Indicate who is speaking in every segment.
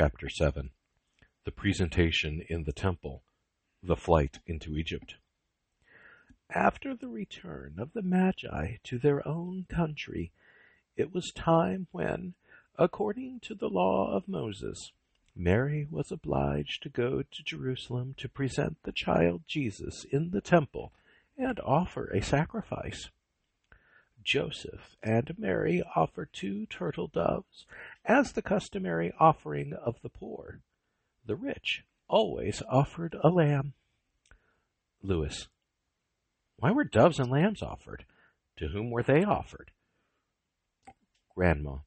Speaker 1: Chapter 7 The Presentation in the Temple, the Flight into Egypt. After the return of the Magi to their own country, it was time when, according to the law of Moses, Mary was obliged to go to Jerusalem to present the child Jesus in the temple and offer a sacrifice. Joseph and Mary offered two turtle doves as the customary offering of the poor. The rich always offered a lamb. Lewis. Why were doves and lambs offered? To whom were they offered? Grandma.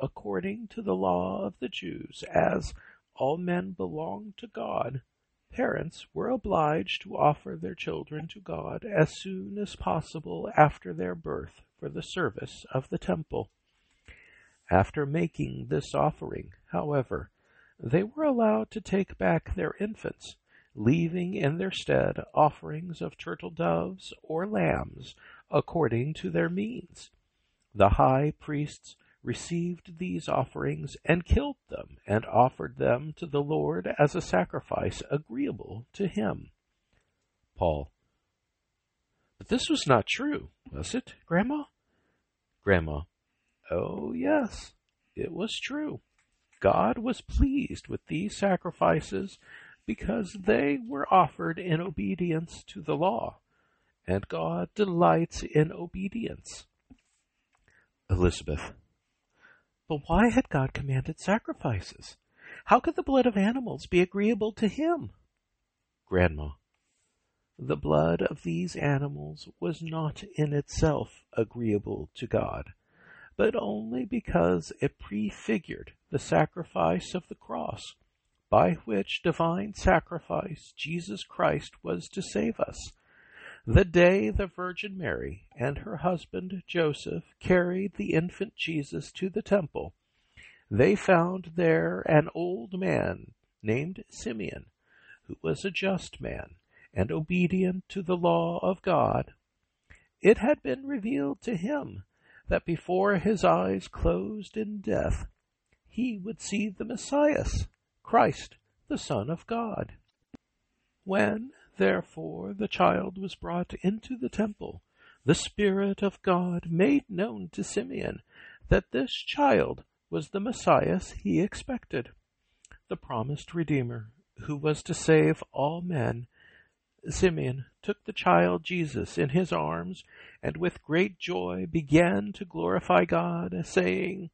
Speaker 1: According to the law of the Jews, as all men belong to God, Parents were obliged to offer their children to God as soon as possible after their birth for the service of the temple. After making this offering, however, they were allowed to take back their infants, leaving in their stead offerings of turtle doves or lambs according to their means. The high priests received these offerings and killed them and offered them to the Lord as a sacrifice agreeable to him. Paul. But this was not true, was it, Grandma? Grandma. Oh, yes, it was true. God was pleased with these sacrifices because they were offered in obedience to the law, and God delights in obedience. Elizabeth. But why had God commanded sacrifices? How could the blood of animals be agreeable to him? Grandma. The blood of these animals was not in itself agreeable to God, but only because it prefigured the sacrifice of the cross, by which divine sacrifice Jesus Christ was to save us the day the Virgin Mary and her husband Joseph carried the infant Jesus to the temple, they found there an old man named Simeon, who was a just man and obedient to the law of God. It had been revealed to him that before his eyes closed in death, he would see the Messiah, Christ, the Son of God. When Therefore the child was brought into the temple. The Spirit of God made known to Simeon that this child was the Messiah he expected, the promised Redeemer, who was to save all men. Simeon took the child Jesus in his arms and with great joy began to glorify God, saying,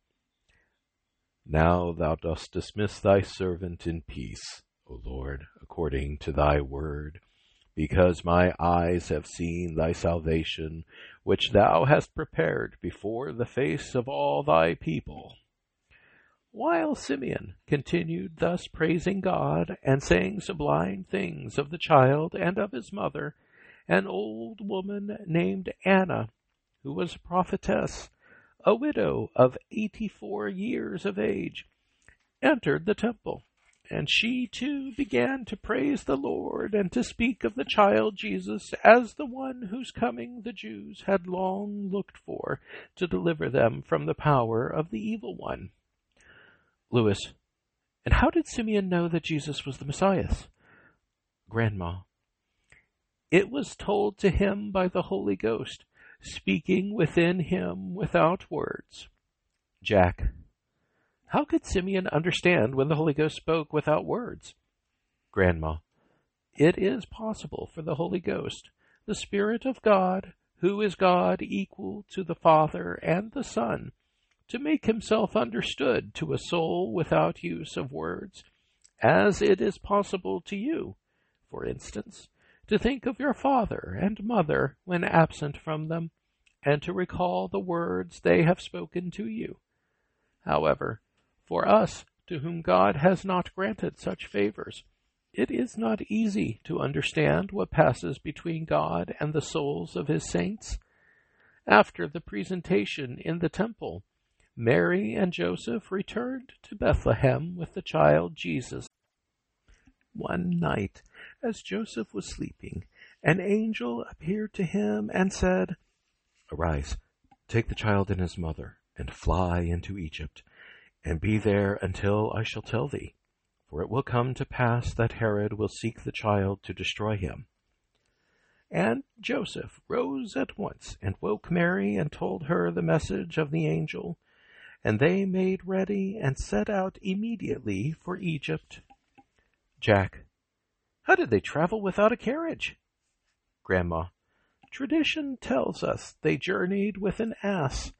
Speaker 1: Now thou dost dismiss thy servant in peace, O Lord, according to thy word because my eyes have seen thy salvation, which thou hast prepared before the face of all thy people. While Simeon continued thus praising God and saying sublime things of the child and of his mother, an old woman named Anna, who was a prophetess, a widow of eighty-four years of age, entered the temple and she too began to praise the Lord and to speak of the child Jesus as the one whose coming the Jews had long looked for to deliver them from the power of the evil one. Lewis, and how did Simeon know that Jesus was the Messiah? Grandma, it was told to him by the Holy Ghost, speaking within him without words. Jack, how could Simeon understand when the Holy Ghost spoke without words? Grandma. It is possible for the Holy Ghost, the Spirit of God, who is God equal to the Father and the Son, to make himself understood to a soul without use of words, as it is possible to you, for instance, to think of your father and mother when absent from them, and to recall the words they have spoken to you. However, for us, to whom God has not granted such favors, it is not easy to understand what passes between God and the souls of his saints. After the presentation in the temple, Mary and Joseph returned to Bethlehem with the child Jesus. One night, as Joseph was sleeping, an angel appeared to him and said, Arise, take the child and his mother, and fly into Egypt and be there until I shall tell thee. For it will come to pass that Herod will seek the child to destroy him. And Joseph rose at once and woke Mary and told her the message of the angel. And they made ready and set out immediately for Egypt. Jack. How did they travel without a carriage? Grandma. Tradition tells us they journeyed with an ass.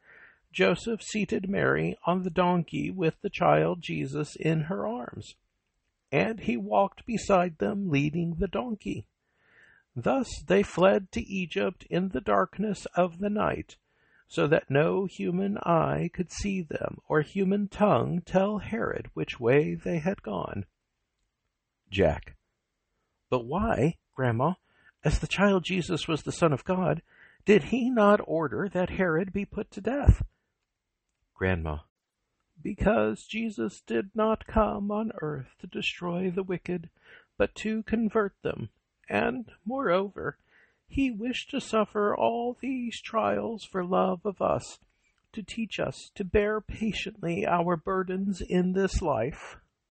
Speaker 1: Joseph seated Mary on the donkey with the child Jesus in her arms, and he walked beside them leading the donkey. Thus they fled to Egypt in the darkness of the night, so that no human eye could see them, or human tongue tell Herod which way they had gone. Jack. But why, Grandma, as the child Jesus was the Son of God, did he not order that Herod be put to death? Grandma. Because Jesus did not come on earth to destroy the wicked, but to convert them. And, moreover, he wished to suffer all these trials for love of us, to teach us to bear patiently our burdens in this life,